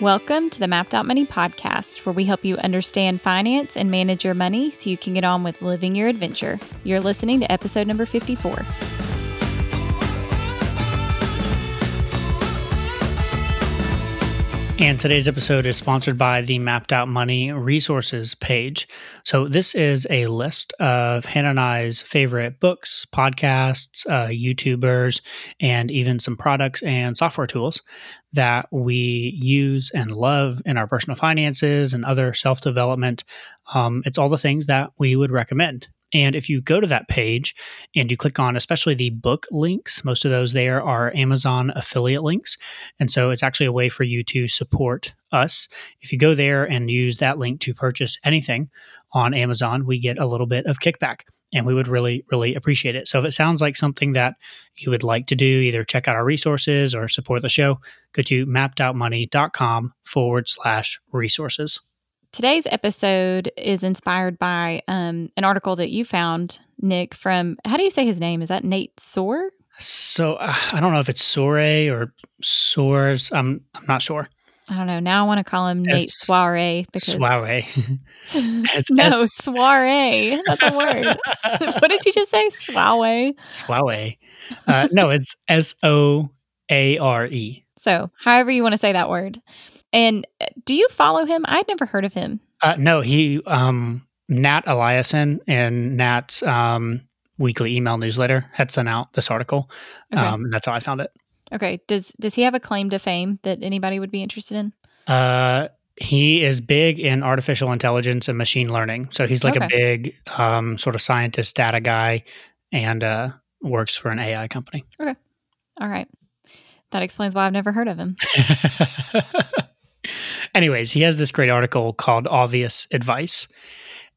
Welcome to the Mapped Money podcast, where we help you understand finance and manage your money so you can get on with living your adventure. You're listening to episode number 54. And today's episode is sponsored by the Mapped Out Money resources page. So, this is a list of Hannah and I's favorite books, podcasts, uh, YouTubers, and even some products and software tools that we use and love in our personal finances and other self development. Um, it's all the things that we would recommend. And if you go to that page and you click on, especially the book links, most of those there are Amazon affiliate links. And so it's actually a way for you to support us. If you go there and use that link to purchase anything on Amazon, we get a little bit of kickback. And we would really, really appreciate it. So if it sounds like something that you would like to do, either check out our resources or support the show, go to mappedoutmoney.com forward slash resources. Today's episode is inspired by um, an article that you found, Nick, from how do you say his name? Is that Nate Soar? So uh, I don't know if it's Soare or Soars. I'm I'm not sure. I don't know. Now I want to call him Nate Soiree because Soiree. no, soiree. That's a word. what did you just say? Soiree. Soiree. Uh, no, it's S O A R E. So, however you want to say that word. And uh, do you follow him? I'd never heard of him. Uh, no, he um, Nat Eliason and Nat's um, weekly email newsletter had sent out this article. Okay. Um, that's how I found it. Okay. Does does he have a claim to fame that anybody would be interested in? Uh, he is big in artificial intelligence and machine learning. So he's like okay. a big um, sort of scientist, data guy, and uh, works for an AI company. Okay. All right. That explains why I've never heard of him. Anyways, he has this great article called Obvious Advice.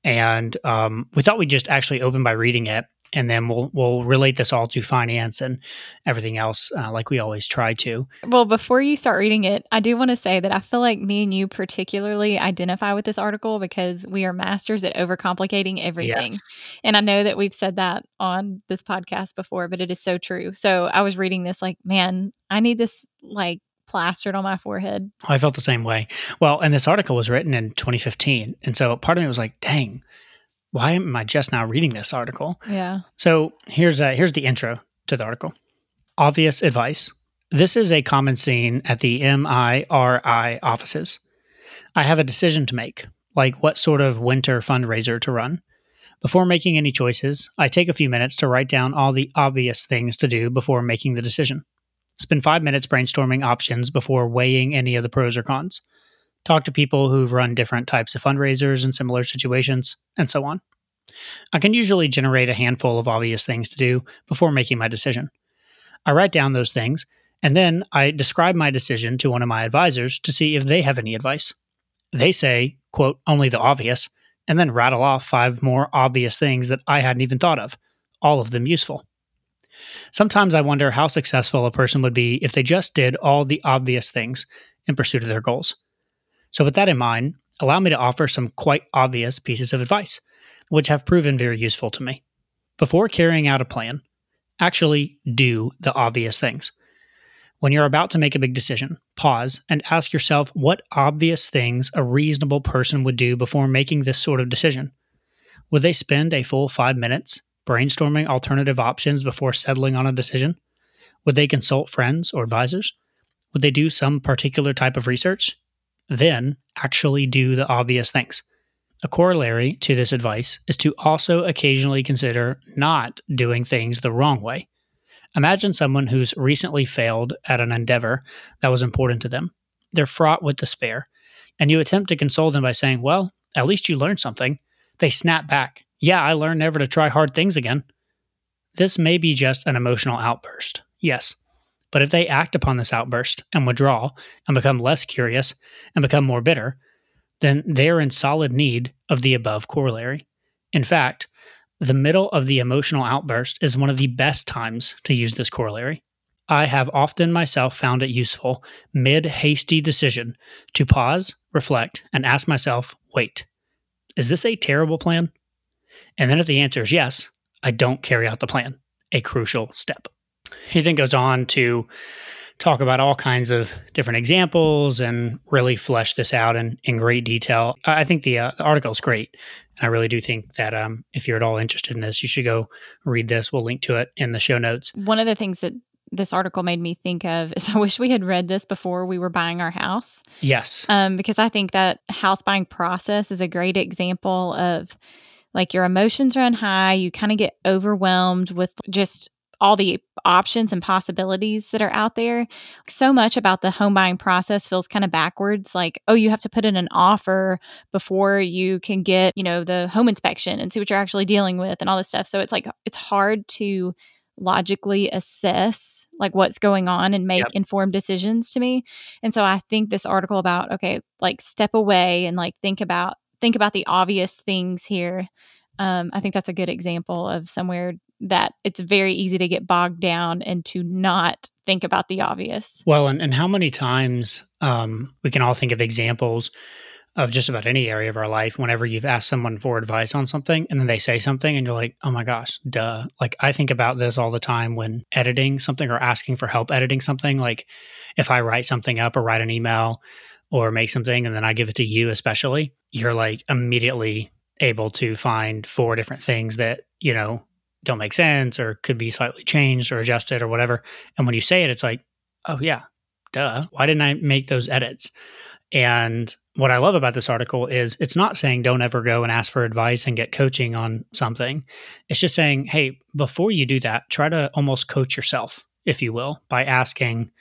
And um, we thought we'd just actually open by reading it and then we'll we'll relate this all to finance and everything else uh, like we always try to well before you start reading it i do want to say that i feel like me and you particularly identify with this article because we are masters at overcomplicating everything yes. and i know that we've said that on this podcast before but it is so true so i was reading this like man i need this like plastered on my forehead. I felt the same way. Well, and this article was written in 2015. And so part of me was like, dang, why am I just now reading this article? Yeah. So here's a, here's the intro to the article. Obvious advice. This is a common scene at the MIRI offices. I have a decision to make, like what sort of winter fundraiser to run. Before making any choices, I take a few minutes to write down all the obvious things to do before making the decision. Spend five minutes brainstorming options before weighing any of the pros or cons. Talk to people who've run different types of fundraisers in similar situations, and so on. I can usually generate a handful of obvious things to do before making my decision. I write down those things, and then I describe my decision to one of my advisors to see if they have any advice. They say, quote, only the obvious, and then rattle off five more obvious things that I hadn't even thought of, all of them useful. Sometimes I wonder how successful a person would be if they just did all the obvious things in pursuit of their goals. So, with that in mind, allow me to offer some quite obvious pieces of advice, which have proven very useful to me. Before carrying out a plan, actually do the obvious things. When you're about to make a big decision, pause and ask yourself what obvious things a reasonable person would do before making this sort of decision. Would they spend a full five minutes brainstorming alternative options before settling on a decision? Would they consult friends or advisors? Would they do some particular type of research? Then actually do the obvious things. A corollary to this advice is to also occasionally consider not doing things the wrong way. Imagine someone who's recently failed at an endeavor that was important to them. They're fraught with despair, and you attempt to console them by saying, Well, at least you learned something. They snap back yeah, I learned never to try hard things again. This may be just an emotional outburst, yes. But if they act upon this outburst and withdraw and become less curious and become more bitter, then they are in solid need of the above corollary. In fact, the middle of the emotional outburst is one of the best times to use this corollary. I have often myself found it useful, mid hasty decision, to pause, reflect, and ask myself, wait, is this a terrible plan? And then if the answer is yes, I don't carry out the plan, a crucial step. He then goes on to talk about all kinds of different examples and really flesh this out in, in great detail. I think the, uh, the article is great. And I really do think that um, if you're at all interested in this, you should go read this. We'll link to it in the show notes. One of the things that this article made me think of is I wish we had read this before we were buying our house. Yes. Um, because I think that house buying process is a great example of like your emotions run high, you kind of get overwhelmed with just all the options and possibilities that are out there. So much about the home buying process feels kind of backwards. Like, oh, you have to put in an offer before you can get, you know, the home inspection and see what you're actually dealing with and all this stuff. So it's like, it's hard to logically assess like what's going on and make yep. informed decisions to me. And so I think this article about, okay, like step away and like think about, think about the obvious things here. Um, I think that's a good example of somewhere that it's very easy to get bogged down and to not think about the obvious. Well, and, and how many times um, we can all think of examples of just about any area of our life whenever you've asked someone for advice on something and then they say something and you're like, oh my gosh, duh. Like I think about this all the time when editing something or asking for help editing something. Like if I write something up or write an email or make something and then I give it to you, especially, you're like immediately able to find four different things that, you know, don't make sense or could be slightly changed or adjusted or whatever. And when you say it, it's like, oh, yeah, duh. Why didn't I make those edits? And what I love about this article is it's not saying don't ever go and ask for advice and get coaching on something. It's just saying, hey, before you do that, try to almost coach yourself, if you will, by asking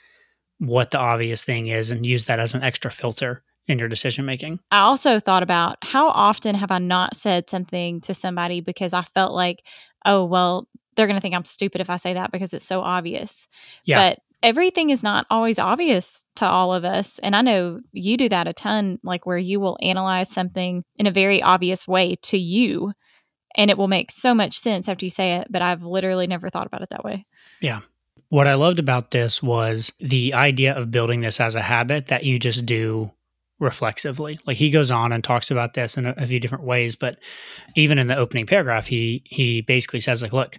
what the obvious thing is and use that as an extra filter in your decision making. I also thought about how often have I not said something to somebody because I felt like, oh, well, they're going to think I'm stupid if I say that because it's so obvious. Yeah. But everything is not always obvious to all of us. And I know you do that a ton, like where you will analyze something in a very obvious way to you. And it will make so much sense after you say it. But I've literally never thought about it that way. Yeah. What I loved about this was the idea of building this as a habit that you just do reflexively. Like he goes on and talks about this in a, a, few different ways, but even in the opening paragraph, he he basically says like, "Look,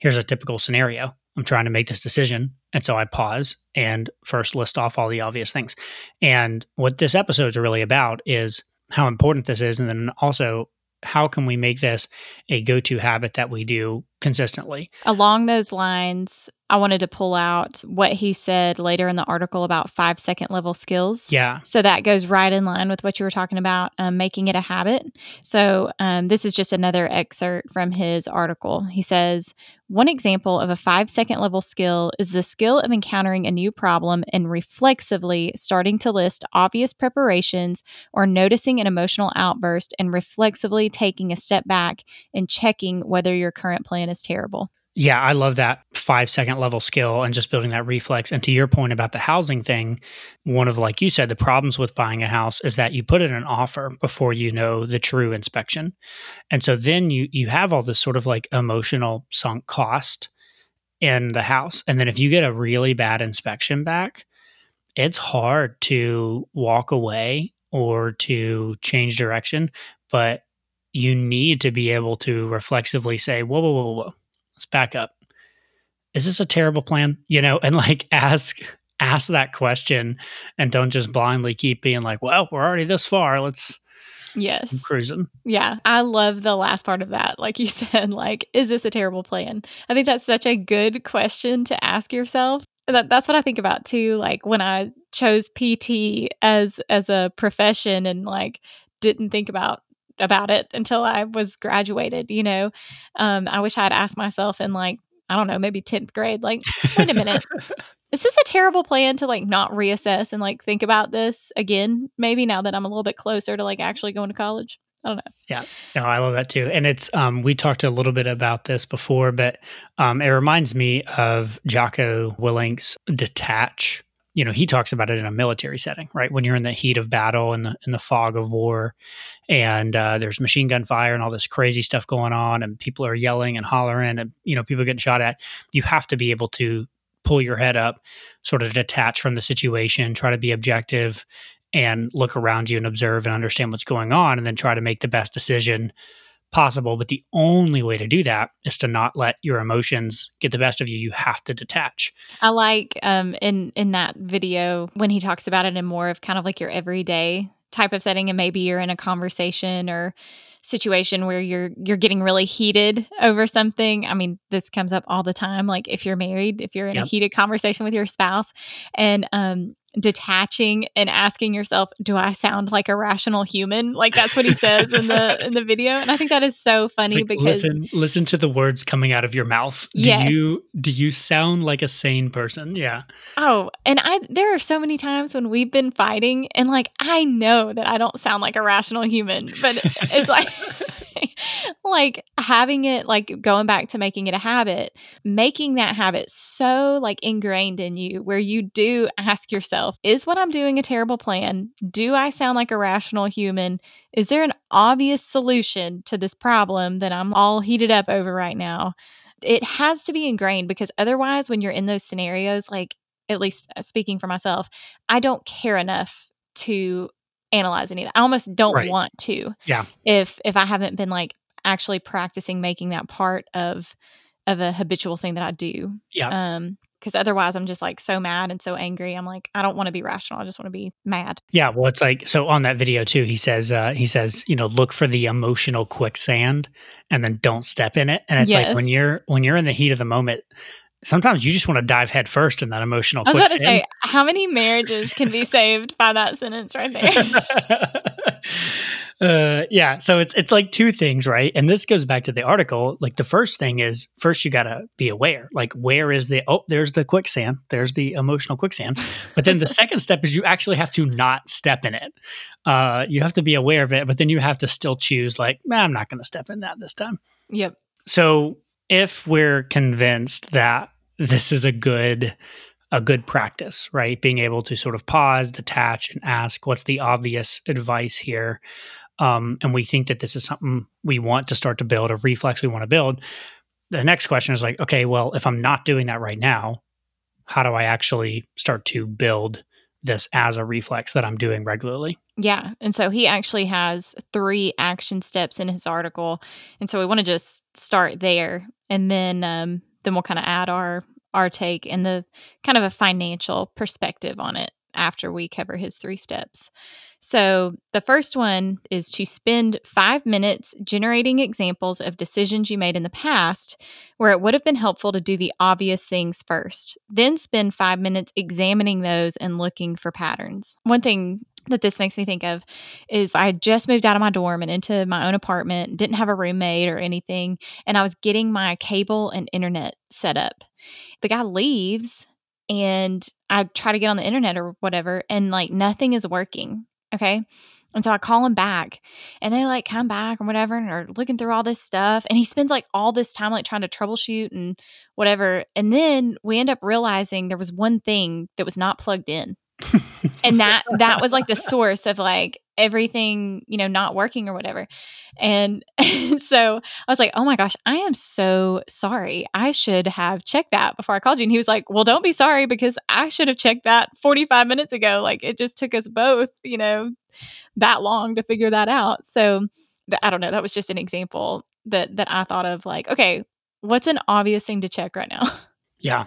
here's a typical scenario. I'm trying to make this decision. And so I pause and first list off all the obvious things. And what this episode is really about is how important this is. And then also, how can we make this a go to habit that we do consistently? Along those lines, I wanted to pull out what he said later in the article about five second level skills. Yeah. So that goes right in line with what you were talking about, um, making it a habit. So um, this is just another excerpt from his article. He says, one example of a five second level skill is the skill of encountering a new problem and reflexively starting to list obvious preparations or noticing an emotional outburst and reflexively taking a step back and checking whether your current plan is terrible. Yeah, I love that five second level skill and just building that reflex. And to your point about the housing thing, one of, like you said, the problems with buying a house is that you put in an offer before you know the true inspection. And so then you, you have all this sort of like emotional sunk cost in the house. And then if you get a really bad inspection back, it's hard to walk away or to change direction. But you need to be able to reflexively say, whoa, whoa, whoa, whoa let's back up. Is this a terrible plan? You know, and like ask ask that question and don't just blindly keep being like, well, we're already this far. Let's Yes. cruising. Yeah. I love the last part of that. Like you said, like, is this a terrible plan? I think that's such a good question to ask yourself. That that's what I think about too. Like when I chose PT as as a profession and like didn't think about about it until I was graduated, you know. Um, I wish I had asked myself in like, I don't know, maybe 10th grade, like, wait a minute. is this a terrible plan to like not reassess and like think about this again? Maybe now that I'm a little bit closer to like actually going to college. I don't know. Yeah, no, I love that too. And it's um, we talked a little bit about this before, but um, it reminds me of Jocko Willink's detach you know, he talks about it in a military setting, right? When you're in the heat of battle and the in the fog of war, and uh, there's machine gun fire and all this crazy stuff going on, and people are yelling and hollering, and you know, people getting shot at. You have to be able to pull your head up, sort of detach from the situation, try to be objective, and look around you and observe and understand what's going on, and then try to make the best decision possible. But the only way to do that is to not let your emotions get the best of you. You have to detach. I like um, in in that video when he talks about it in more of kind of like your everyday type of setting, and maybe you're in a conversation or situation where you're you're getting really heated over something i mean this comes up all the time like if you're married if you're in yep. a heated conversation with your spouse and um detaching and asking yourself, do I sound like a rational human? Like that's what he says in the in the video. And I think that is so funny like, because listen, listen to the words coming out of your mouth. Do yes. you do you sound like a sane person? Yeah. Oh, and I there are so many times when we've been fighting and like I know that I don't sound like a rational human, but it's like like having it like going back to making it a habit, making that habit so like ingrained in you where you do ask yourself, is what I'm doing a terrible plan? Do I sound like a rational human? Is there an obvious solution to this problem that I'm all heated up over right now? It has to be ingrained because otherwise when you're in those scenarios like at least uh, speaking for myself, I don't care enough to analyze any of that. I almost don't right. want to. Yeah. If if I haven't been like actually practicing making that part of of a habitual thing that I do. Yeah. Um because otherwise I'm just like so mad and so angry. I'm like, I don't want to be rational. I just want to be mad. Yeah. Well, it's like, so on that video too, he says, uh, he says, you know, look for the emotional quicksand and then don't step in it. And it's yes. like when you're, when you're in the heat of the moment, sometimes you just want to dive head first in that emotional. I was about to say, how many marriages can be saved by that sentence right there? uh, yeah. So it's it's like two things, right? And this goes back to the article. Like the first thing is first you got to be aware. Like where is the oh there's the quicksand, there's the emotional quicksand. But then the second step is you actually have to not step in it. Uh, you have to be aware of it, but then you have to still choose. Like nah, I'm not going to step in that this time. Yep. So if we're convinced that this is a good a good practice, right? Being able to sort of pause, detach, and ask, what's the obvious advice here? Um, and we think that this is something we want to start to build, a reflex we want to build. The next question is like, okay, well, if I'm not doing that right now, how do I actually start to build this as a reflex that I'm doing regularly? Yeah. And so he actually has three action steps in his article. And so we want to just start there and then um, then we'll kind of add our our take and the kind of a financial perspective on it after we cover his three steps. So, the first one is to spend five minutes generating examples of decisions you made in the past where it would have been helpful to do the obvious things first. Then spend five minutes examining those and looking for patterns. One thing that this makes me think of is I just moved out of my dorm and into my own apartment, didn't have a roommate or anything, and I was getting my cable and internet set up. The guy leaves and I try to get on the internet or whatever, and like nothing is working. Okay. And so I call him back and they like come back or whatever and are looking through all this stuff. And he spends like all this time like trying to troubleshoot and whatever. And then we end up realizing there was one thing that was not plugged in and that that was like the source of like everything you know not working or whatever. And so i was like oh my gosh i am so sorry. I should have checked that before i called you. And he was like well don't be sorry because i should have checked that 45 minutes ago. Like it just took us both you know that long to figure that out. So i don't know that was just an example that that i thought of like okay what's an obvious thing to check right now? Yeah.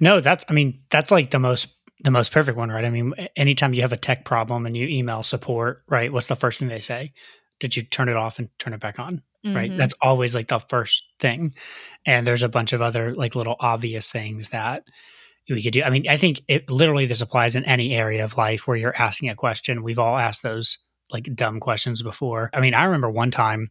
No that's i mean that's like the most the most perfect one, right? I mean, anytime you have a tech problem and you email support, right? What's the first thing they say? Did you turn it off and turn it back on? Mm-hmm. Right. That's always like the first thing. And there's a bunch of other like little obvious things that we could do. I mean, I think it literally this applies in any area of life where you're asking a question. We've all asked those like dumb questions before. I mean, I remember one time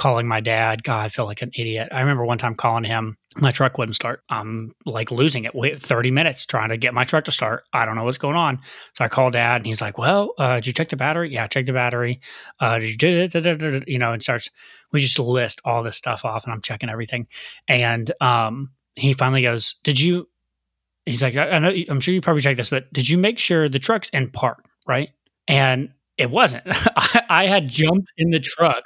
calling my dad. God, I feel like an idiot. I remember one time calling him. My truck wouldn't start. I'm like losing it. Wait 30 minutes trying to get my truck to start. I don't know what's going on. So I called dad and he's like, Well, uh, did you check the battery? Yeah, check the battery. Uh, did you do it? You know, and starts, we just list all this stuff off and I'm checking everything. And um, he finally goes, Did you? He's like, I, I know, I'm sure you probably checked this, but did you make sure the truck's in park? Right. And it wasn't. I had jumped in the truck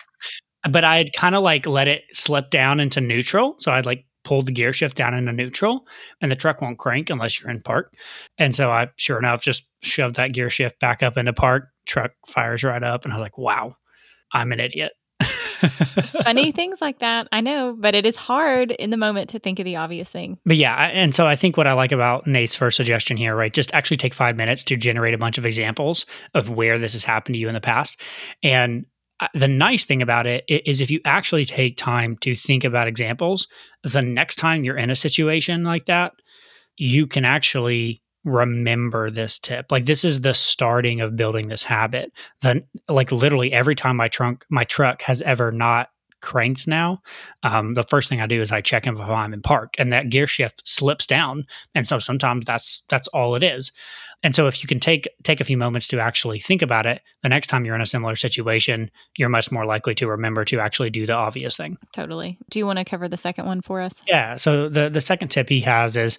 but I had kind of like let it slip down into neutral. So I'd like pulled the gear shift down into neutral and the truck won't crank unless you're in park. And so I, sure enough, just shoved that gear shift back up into park. Truck fires right up. And I was like, wow, I'm an idiot. Funny things like that. I know, but it is hard in the moment to think of the obvious thing. But yeah, and so I think what I like about Nate's first suggestion here, right? Just actually take five minutes to generate a bunch of examples of where this has happened to you in the past. And the nice thing about it is if you actually take time to think about examples, the next time you're in a situation like that, you can actually remember this tip. Like this is the starting of building this habit. Then like literally every time my trunk my truck has ever not cranked now, um, the first thing I do is I check if I'm in park, and that gear shift slips down, and so sometimes that's that's all it is. And so if you can take take a few moments to actually think about it, the next time you're in a similar situation, you're much more likely to remember to actually do the obvious thing. Totally. Do you want to cover the second one for us? Yeah. So the the second tip he has is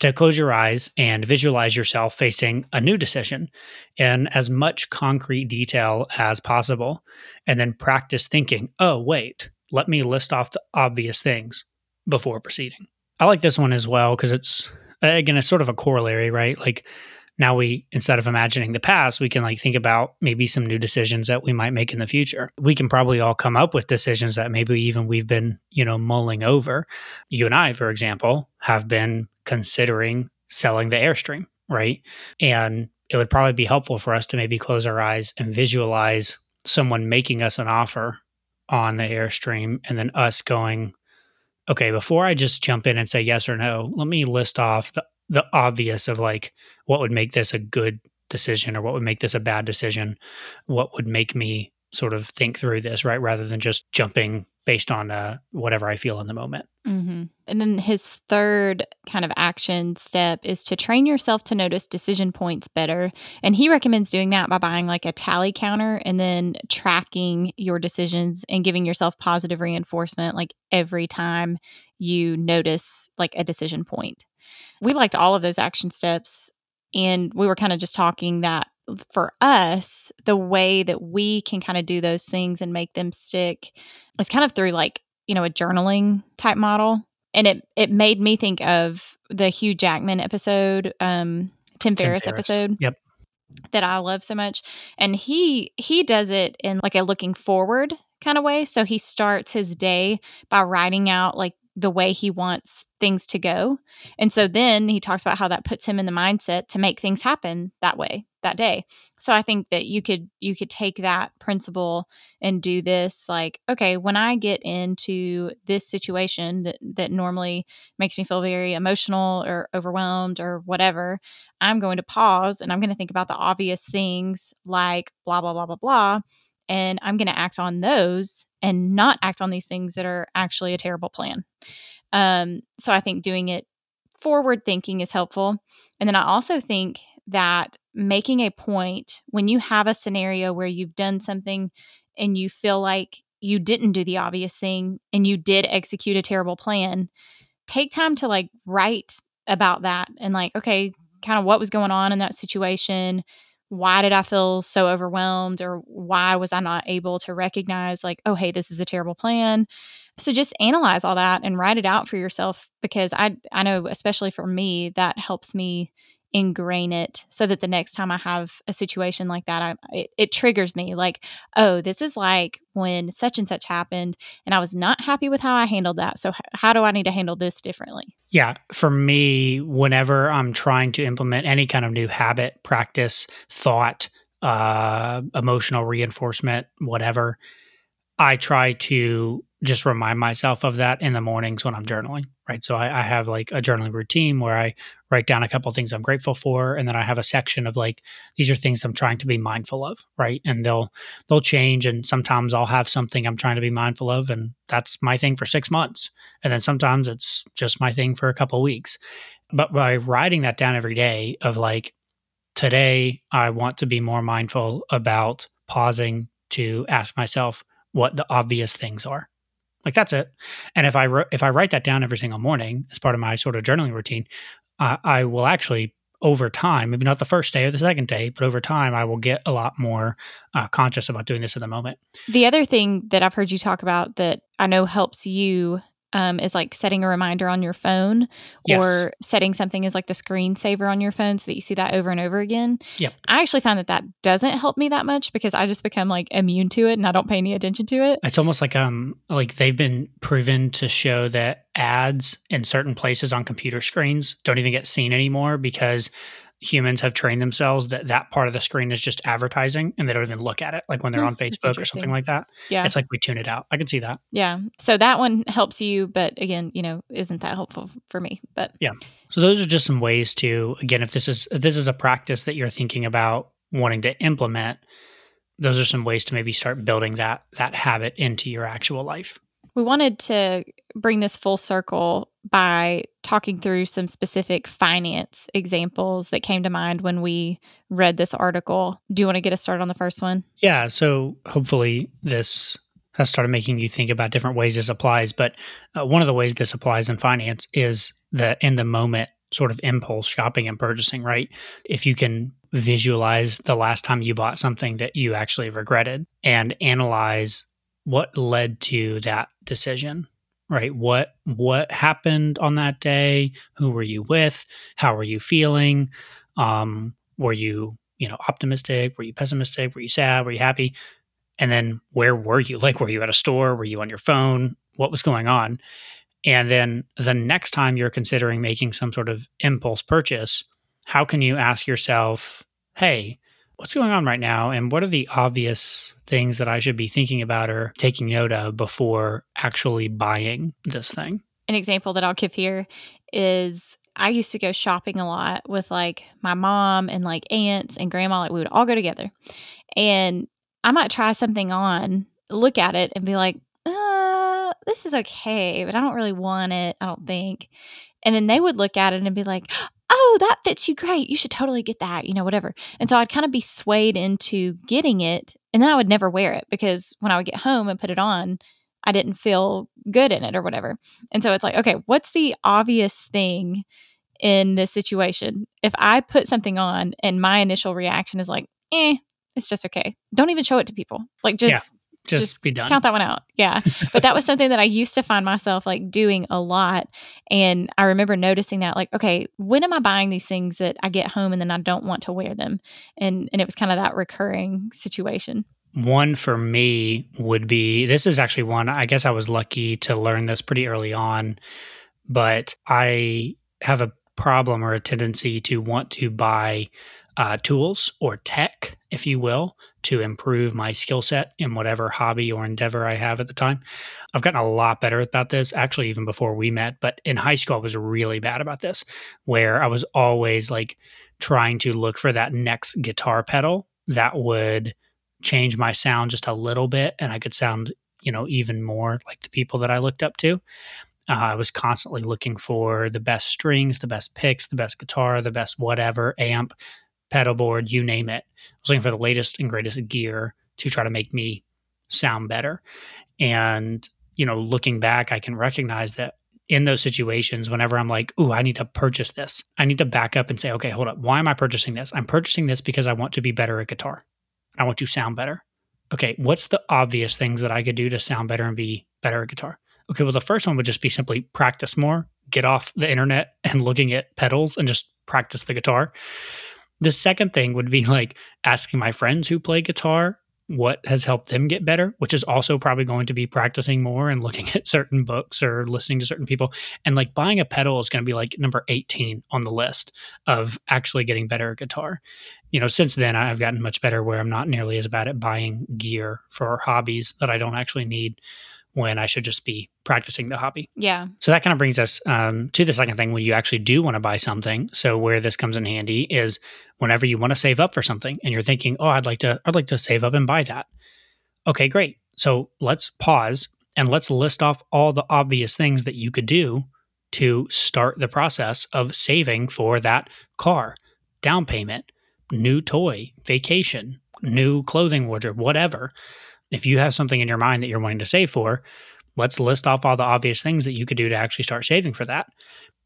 to close your eyes and visualize yourself facing a new decision in as much concrete detail as possible, and then practice thinking, "Oh, wait, let me list off the obvious things before proceeding." I like this one as well because it's again it's sort of a corollary, right? Like now we instead of imagining the past we can like think about maybe some new decisions that we might make in the future. We can probably all come up with decisions that maybe even we've been you know mulling over. You and i for example have been considering selling the airstream right? And it would probably be helpful for us to maybe close our eyes and visualize someone making us an offer on the airstream and then us going okay before i just jump in and say yes or no let me list off the the obvious of like what would make this a good decision or what would make this a bad decision? What would make me sort of think through this right rather than just jumping based on uh, whatever i feel in the moment mm-hmm. and then his third kind of action step is to train yourself to notice decision points better and he recommends doing that by buying like a tally counter and then tracking your decisions and giving yourself positive reinforcement like every time you notice like a decision point we liked all of those action steps. And we were kind of just talking that for us, the way that we can kind of do those things and make them stick is kind of through like, you know, a journaling type model. And it it made me think of the Hugh Jackman episode, um, Tim, Tim Ferriss, Ferriss episode. Yep. That I love so much. And he he does it in like a looking forward kind of way. So he starts his day by writing out like the way he wants things to go. And so then he talks about how that puts him in the mindset to make things happen that way that day. So I think that you could you could take that principle and do this like okay, when I get into this situation that that normally makes me feel very emotional or overwhelmed or whatever, I'm going to pause and I'm going to think about the obvious things like blah blah blah blah blah and I'm going to act on those and not act on these things that are actually a terrible plan. Um, so I think doing it forward thinking is helpful. And then I also think that making a point when you have a scenario where you've done something and you feel like you didn't do the obvious thing and you did execute a terrible plan, take time to like write about that and like, okay, kind of what was going on in that situation? Why did I feel so overwhelmed or why was I not able to recognize like oh hey this is a terrible plan? So just analyze all that and write it out for yourself because I I know especially for me that helps me ingrain it so that the next time I have a situation like that, I, it, it, triggers me like, oh, this is like when such and such happened and I was not happy with how I handled that. So, h- how do I need to handle this differently? Yeah. For me, whenever I'm trying to implement any kind of new habit, practice, thought, uh, emotional reinforcement, whatever, I try to just remind myself of that in the mornings when I'm journaling, right? So I, I, have like a journaling routine where I write down a couple things I'm grateful for, and then I have a section of like these are things I'm trying to be mindful of, right? And they'll they'll change, and sometimes I'll have something I'm trying to be mindful of, and that's my thing for six months, and then sometimes it's just my thing for a couple weeks. But by writing that down every day, of like today I want to be more mindful about pausing to ask myself what the obvious things are like that's it. And if I if I write that down every single morning as part of my sort of journaling routine, uh, I will actually over time, maybe not the first day or the second day, but over time, I will get a lot more uh, conscious about doing this in the moment. The other thing that I've heard you talk about that I know helps you um, is like setting a reminder on your phone Yes. or setting something as like the screensaver on your phone so that you see that over and over again. Yep. I actually find that that doesn't help me that much because I just become like immune to it and I don't pay any attention to it. It's almost like um like they've been proven to show that ads in certain places on computer screens don't even get seen anymore because humans have trained themselves that that part of the screen is just advertising and they don't even look at it like when they're Hmm, on Facebook or something like that. Yeah. It's like we tune it out. I can see that. Yeah. So that one helps you, but again, you know, isn't that helpful for me? But yeah. So those are just some ways to again if this is if this is a practice that you're thinking about wanting to implement, those are some ways to maybe start building that that habit into your actual life. we wanted to bring this full circle by talking through some specific finance examples that came to mind when we read this article. Do you want to get us started on the first one? Yeah, so hopefully this has started making you think about different ways this applies. But uh, one of the ways this applies in finance is the in the moment sort of impulse shopping and purchasing, right? If you can visualize the last time you bought something that you actually regretted and analyze what led to that decision right? What what happened on that day? Who were you with? How were you feeling? Um were you you know optimistic? Were you pessimistic? Were you sad? Were you happy? And then where were you? Like were you at a store? Were you on your phone? What was going on? And then the next time you're considering making some sort of impulse purchase how can you ask yourself hey what's going on right now and what are the obvious things that i should be thinking about or taking note of before actually buying this thing An example that I'll give here is I used to go shopping a lot with like my mom and like aunts and grandma. Like we would all go together. And I might try something on, look at it, and be like, uh, this is okay, but I don't really want it. I don't think. And then they would look at it and be like, oh, that fits you great. You should totally get that, you know, whatever. And so I'd kind of be swayed into getting it. And then I would never wear it because when I would get home and put it on, I didn't feel good in it or whatever. And so it's like, okay, what's the obvious thing in this situation? If I put something on and my initial reaction is like, eh, it's just okay. Don't even show it to people. Like just. Just, Just be done count that one out. Yeah. But that was something that I used to find myself like doing a lot. And I remember noticing that like, okay, when am I buying these things that I get home and then I don't want to wear them? And and it was kind of that recurring situation. One for me would be this is actually one, I guess I was lucky to learn this pretty early on, but I have a problem or a tendency to want to buy uh, tools or tech, if you will, to improve my skill set in whatever hobby or endeavor I have at the time. I've gotten a lot better about this, actually, even before we met. But in high school, I was really bad about this, where I was always like trying to look for that next guitar pedal that would change my sound just a little bit and I could sound, you know, even more like the people that I looked up to. Uh, I was constantly looking for the best strings, the best picks, the best guitar, the best whatever, amp, pedal board, you name it. I was looking for the latest and greatest gear to try to make me sound better. And, you know, looking back, I can recognize that in those situations, whenever I'm like, ooh, I need to purchase this, I need to back up and say, okay, hold up. Why am I purchasing this? I'm purchasing this because I want to be better at guitar. I want to sound better. Okay, what's the obvious things that I could do to sound better and be better at guitar? Okay, well, the first one would just be simply practice more, get off the internet and looking at pedals and just practice the guitar. The second thing would be like asking my friends who play guitar what has helped them get better, which is also probably going to be practicing more and looking at certain books or listening to certain people. And like buying a pedal is going to be like number 18 on the list of actually getting better at guitar. You know, since then I've gotten much better where I'm not nearly as bad at buying gear for hobbies that I don't actually need when I should just be practicing the hobby. Yeah. So that kind of brings us um, to the second thing when you actually do want to buy something. So where this comes in handy is whenever you want to save up for something and you're thinking, "Oh, I'd like to I'd like to save up and buy that." Okay, great. So let's pause and let's list off all the obvious things that you could do to start the process of saving for that car, down payment, new toy, vacation, new clothing wardrobe, whatever. If you have something in your mind that you're wanting to save for, let's list off all the obvious things that you could do to actually start saving for that.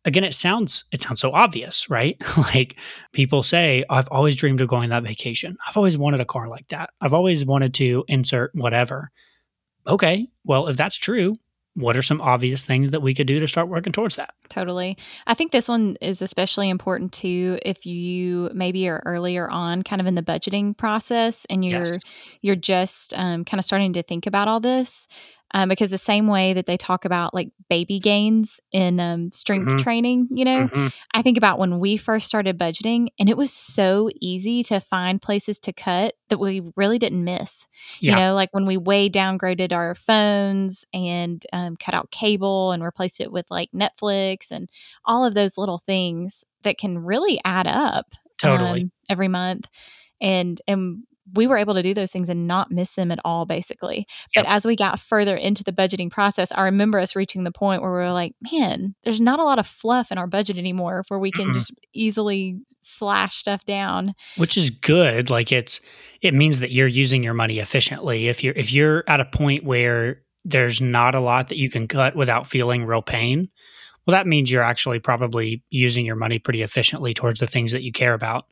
Again it sounds it sounds so obvious right? Like people say i've always dreamed of going on that vacation. I've always wanted a car like that. I've always wanted to insert whatever. Okay well if that's true what are some obvious things that we could do to start working towards that? Totally. I think this one is especially important too if you maybe are earlier on kind of in the budgeting process and you're yes. you're just um, kind of starting to think about all this um, because the same way that they talk about like baby gains in um, strength mm-hmm. training, you know, mm-hmm. I think about when we first started budgeting and it was so easy to find places to cut that we really didn't miss. Yeah. You know, like when we way downgraded our phones and um, cut out cable and replaced it with like Netflix and all of those little things that can really add up totally um, every month and and we were able to do those things and not miss them at all, basically. But as we got further into the budgeting process, I remember us reaching the point where we were like, man, there's not a lot of fluff in our budget anymore where we can mm-hmm. just easily slash stuff down. Which is good. Like it's, it means that you're using your money efficiently. If you're, if you're at a point where there's not a lot that you can cut without feeling real pain, well, that means you're actually probably using your money pretty efficiently towards the things that you care about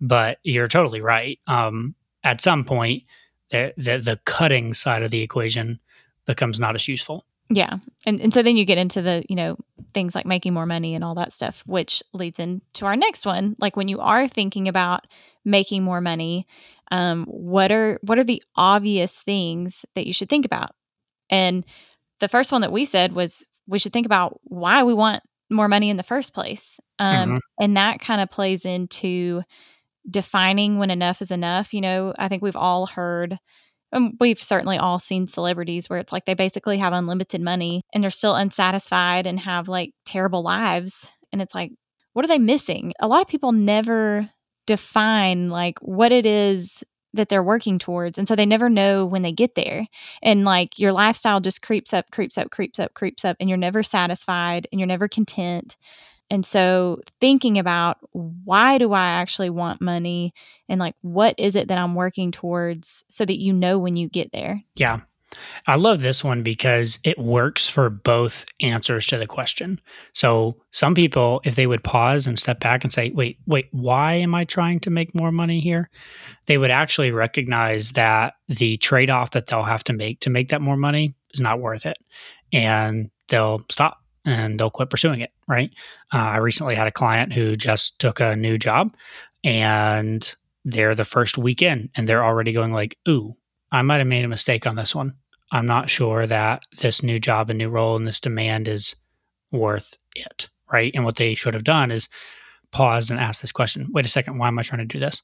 but you're totally right. Um, at some point, the, the, the cutting side of the equation becomes not as useful. Yeah. And and so then you get into the, you know, things like making more money and all that stuff, which leads into our next one. Like when you are thinking about making more money, um, what are what are the obvious things that you should think about? And the first one that we said was we should think about why we want more money in the first place. Um, mm-hmm. and that kind of plays into defining when enough is enough. You know, I think we've all heard, um, we've certainly all seen celebrities where it's like they basically have unlimited money and they're still unsatisfied and have like terrible lives. And it's like, what are they missing? A lot of people never define like what it is that they're working towards. And so they never know when they get there. And like your lifestyle just creeps up, creeps up, creeps up, creeps up, and you're never satisfied and you're never content. And so thinking about why do I actually want money and like what is it that I'm working towards so that you know when you get there. Yeah. I love this one because it works for both answers to the question. So, some people, if they would pause and step back and say, wait, wait, why am I trying to make more money here? They would actually recognize that the trade off that they'll have to make to make that more money is not worth it. And they'll stop and they'll quit pursuing it, right? Uh, I recently had a client who just took a new job and they're the first weekend and they're already going like, ooh, I might have made a mistake on this one. I'm not sure that this new job and new role and this demand is worth it, right? And what they should have done is paused and asked this question wait a second, why am I trying to do this?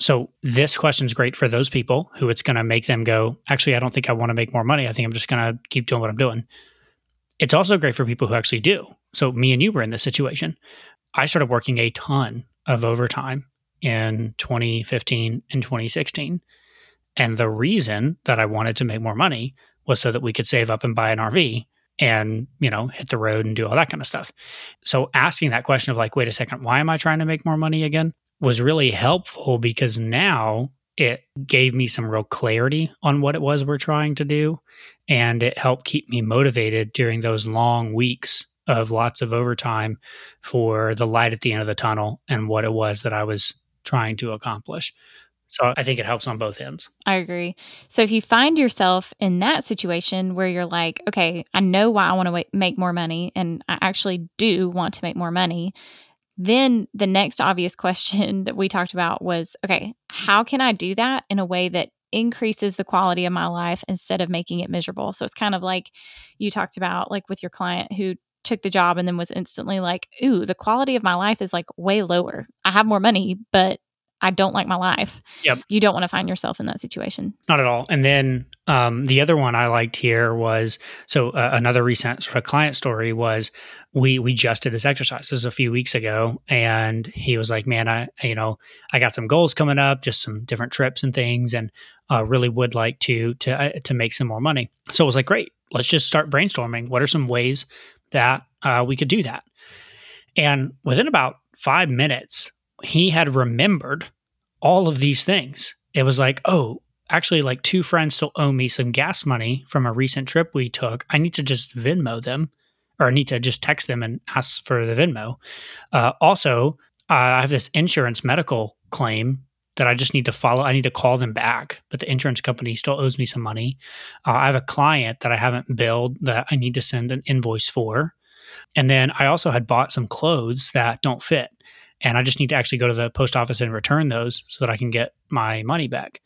So, this question is great for those people who it's going to make them go, actually, I don't think I want to make more money. I think I'm just going to keep doing what I'm doing. It's also great for people who actually do. So, me and you were in this situation. I started working a ton of overtime in 2015 and 2016. And the reason that I wanted to make more money was so that we could save up and buy an RV and, you know, hit the road and do all that kind of stuff. So asking that question of like, wait a second, why am I trying to make more money again was really helpful because now it gave me some real clarity on what it was we're trying to do. And it helped keep me motivated during those long weeks of lots of overtime for the light at the end of the tunnel and what it was that I was trying to accomplish. So I think it helps on both ends. I agree. So if you find yourself in that situation where you're like, okay, I know why I want to make more money and I actually do want to make more money, then the next obvious question that we talked about was okay, how can I do that in a way that increases the quality of my life instead of making it miserable? So it's kind of like you talked about, like with your client who took the job and then was instantly like, ooh, the quality of my life is like way lower. I have more money, but I don't like my life. Yep. You don't want to find yourself in that situation. Not at all. And then um, the other one I liked here was so uh, another recent sort of client story was we we just did this exercise. This is a few weeks ago, and he was like, "Man, I you know I got some goals coming up, just some different trips and things, and uh, really would like to to uh, to make some more money." So I was like, "Great, let's just start brainstorming. What are some ways that uh, we could do that?" And within about five minutes, he had remembered all of these things. It was like, oh, actually, like two friends still owe me some gas money from a recent trip we took. I need to just Venmo them, or I need to just text them and ask for the Venmo. Uh, also, uh, I have this insurance medical claim that I just need to follow. I need to call them back, but the insurance company still owes me some money. Uh, I have a client that I haven't billed that I need to send an invoice for. And then I also had bought some clothes that don't fit. And I just need to actually go to the post office and return those so that I can get my money back.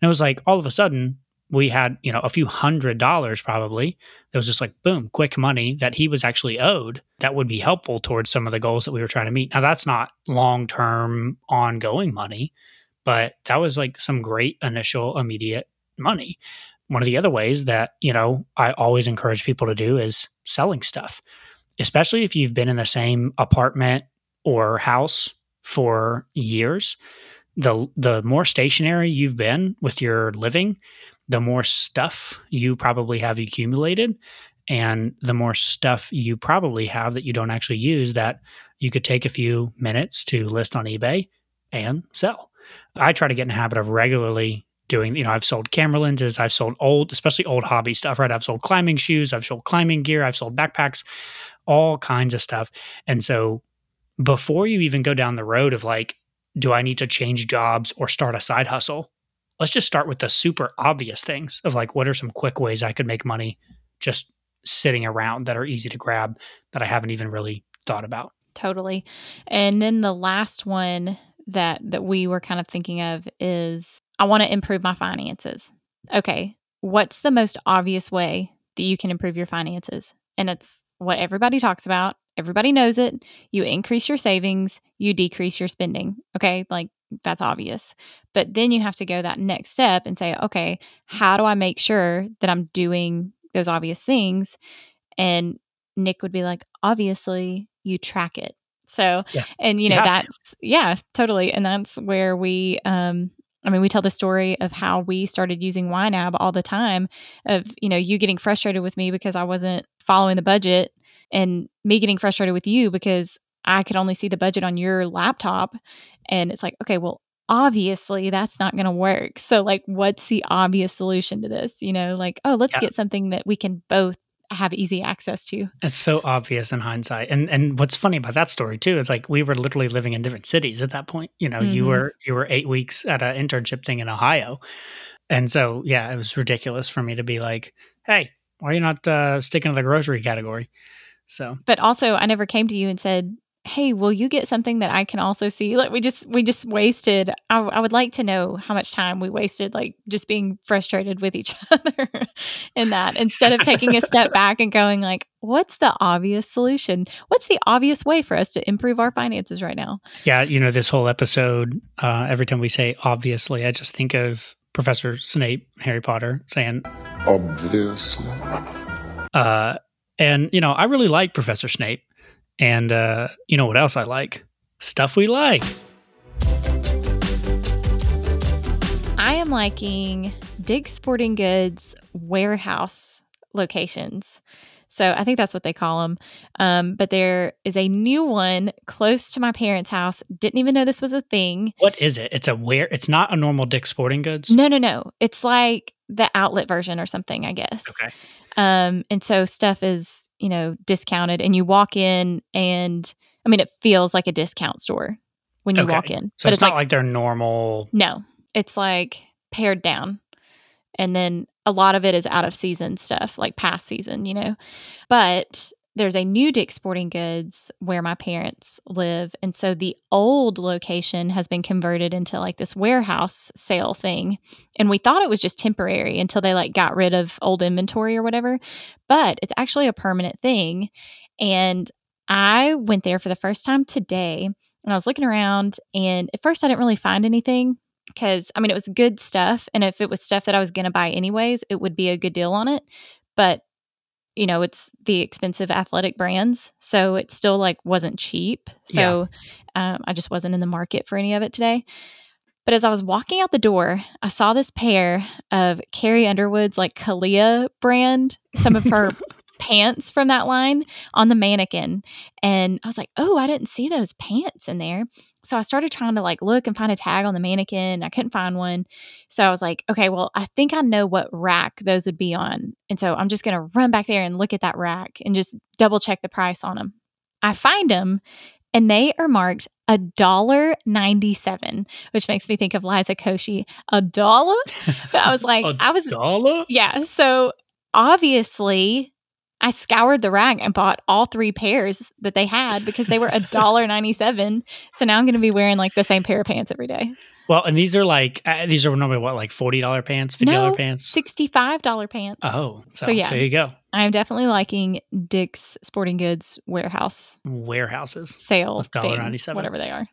And it was like all of a sudden, we had, you know, a few hundred dollars probably. It was just like, boom, quick money that he was actually owed that would be helpful towards some of the goals that we were trying to meet. Now, that's not long term, ongoing money, but that was like some great initial, immediate money. One of the other ways that, you know, I always encourage people to do is selling stuff, especially if you've been in the same apartment or house for years. The, the more stationary you've been with your living, the more stuff you probably have accumulated and the more stuff you probably have that you don't actually use that you could take a few minutes to list on eBay and sell. I try to get in the habit of regularly doing, you know, I've sold camera lenses, I've sold old, especially old hobby stuff, right? I've sold climbing shoes, I've sold climbing gear, I've sold backpacks, all kinds of stuff. And so before you even go down the road of like, do I need to change jobs or start a side hustle? let's just start with the super obvious things of like what are some quick ways I could make money just sitting around that are easy to grab that I haven't even really thought about. Totally. And then the last one that that we were kind of thinking of is I want to improve my finances. Okay, what's the most obvious way that you can improve your finances? And it's what everybody talks about. Everybody knows it. You increase your savings, you decrease your spending. Okay, like that's obvious. But then you have to go that next step and say, okay, how do I make sure that I'm doing those obvious things? And Nick would be like, obviously, you track it. So, yeah. and you know, you that's, to. yeah, totally. And that's where we, um, I mean, we tell the story of how we started using YNAB all the time of, you know, you getting frustrated with me because I wasn't following the budget and me getting frustrated with you because I could only see the budget on your laptop. And it's like, okay, well, obviously that's not going to work. So, like, what's the obvious solution to this? You know, like, oh, let's yeah. get something that we can both have easy access to. It's so obvious in hindsight. And and what's funny about that story too is like we were literally living in different cities at that point. You know, mm-hmm. you were you were 8 weeks at an internship thing in Ohio. And so, yeah, it was ridiculous for me to be like, "Hey, why are you not uh, sticking to the grocery category?" So, but also, I never came to you and said, hey will you get something that i can also see? Like we just we just wasted I, I, would like to know how much time we wasted like just being frustrated with each other in that instead of taking a step back and going like what's the obvious solution? What's the obvious way for us to improve our finances right now? Yeah you know this whole episode uh, every time we say obviously i just think of professor snape harry potter saying obviously. uh and you know i really like professor snape and uh, you know what else I like? Stuff we like. I am liking Dick's Sporting Goods warehouse locations. So I think that's what they call them. Um, but there is a new one close to my parents' house. Didn't even know this was a thing. What is it? It's a where? It's not a normal Dick Sporting Goods. No, no, no. It's like the outlet version or something, I guess. Okay. Um, and so stuff is you know, discounted and you walk in and I mean it feels like a discount store when you okay. walk in. So but it's, it's not like, like their normal No. It's like pared down. And then a lot of it is out of season stuff, like past season, you know. But there's a new Dick Sporting Goods where my parents live. And so the old location has been converted into like this warehouse sale thing. And we thought it was just temporary until they like got rid of old inventory or whatever. But it's actually a permanent thing. And I went there for the first time today and I was looking around. And at first, I didn't really find anything because I mean, it was good stuff. And if it was stuff that I was going to buy anyways, it would be a good deal on it. But you know, it's the expensive athletic brands. So it still like wasn't cheap. So yeah. um, I just wasn't in the market for any of it today. But as I was walking out the door, I saw this pair of Carrie Underwood's like Calia brand, some of her pants from that line on the mannequin. And I was like, oh, I didn't see those pants in there. So I started trying to like look and find a tag on the mannequin. I couldn't find one. So I was like, okay, well, I think I know what rack those would be on. And so I'm just going to run back there and look at that rack and just double check the price on them. I find them and they are marked a dollar 97, which makes me think of Liza Koshy. A dollar? But I was like, I was, dollar? yeah. So obviously, I scoured the rack and bought all three pairs that they had because they were a dollar 97. So now I'm going to be wearing like the same pair of pants every day. Well, and these are like uh, these are normally what like forty dollar pants, fifty dollar No, pants. $65 pants. Oh, so, So, yeah. there you go. I'm definitely liking Dick's Sporting Goods warehouse Warehouses. sale With things, $1.97. whatever they are.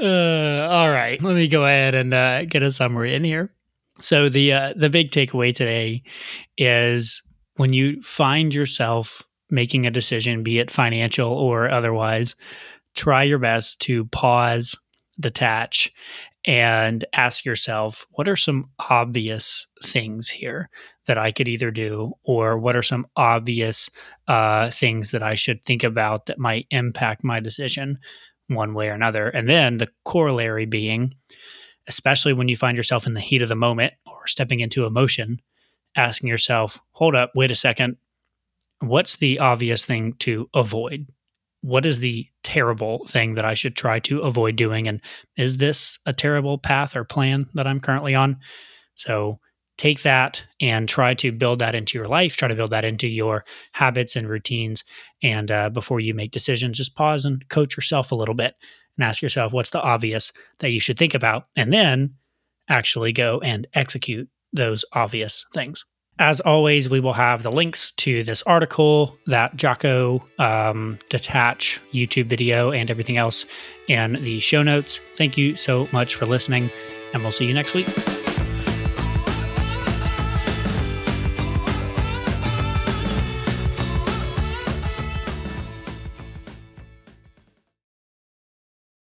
Uh, all right, let me go ahead and uh, get a summary in here. So the uh, the big takeaway today is when you find yourself making a decision, be it financial or otherwise, try your best to pause, detach, and ask yourself, what are some obvious things here that I could either do, or what are some obvious uh, things that I should think about that might impact my decision one way or another? And then the corollary being, especially when you find yourself in the heat of the moment or stepping into emotion, asking yourself, hold up, wait a second, what's the obvious thing to avoid? What is the terrible thing that I should try to avoid doing? And is this a terrible path or plan that I'm currently on? So take that and try to build that into your life, try to build that into your habits and routines. And uh, before you make decisions, just pause and coach yourself a little bit and ask yourself, what's the obvious that you should think about? And then actually go and execute those obvious things. As always, we will have the links to this article, that Jocko um, Detach YouTube video, and everything else in the show notes. Thank you so much for listening, and we'll see you next week.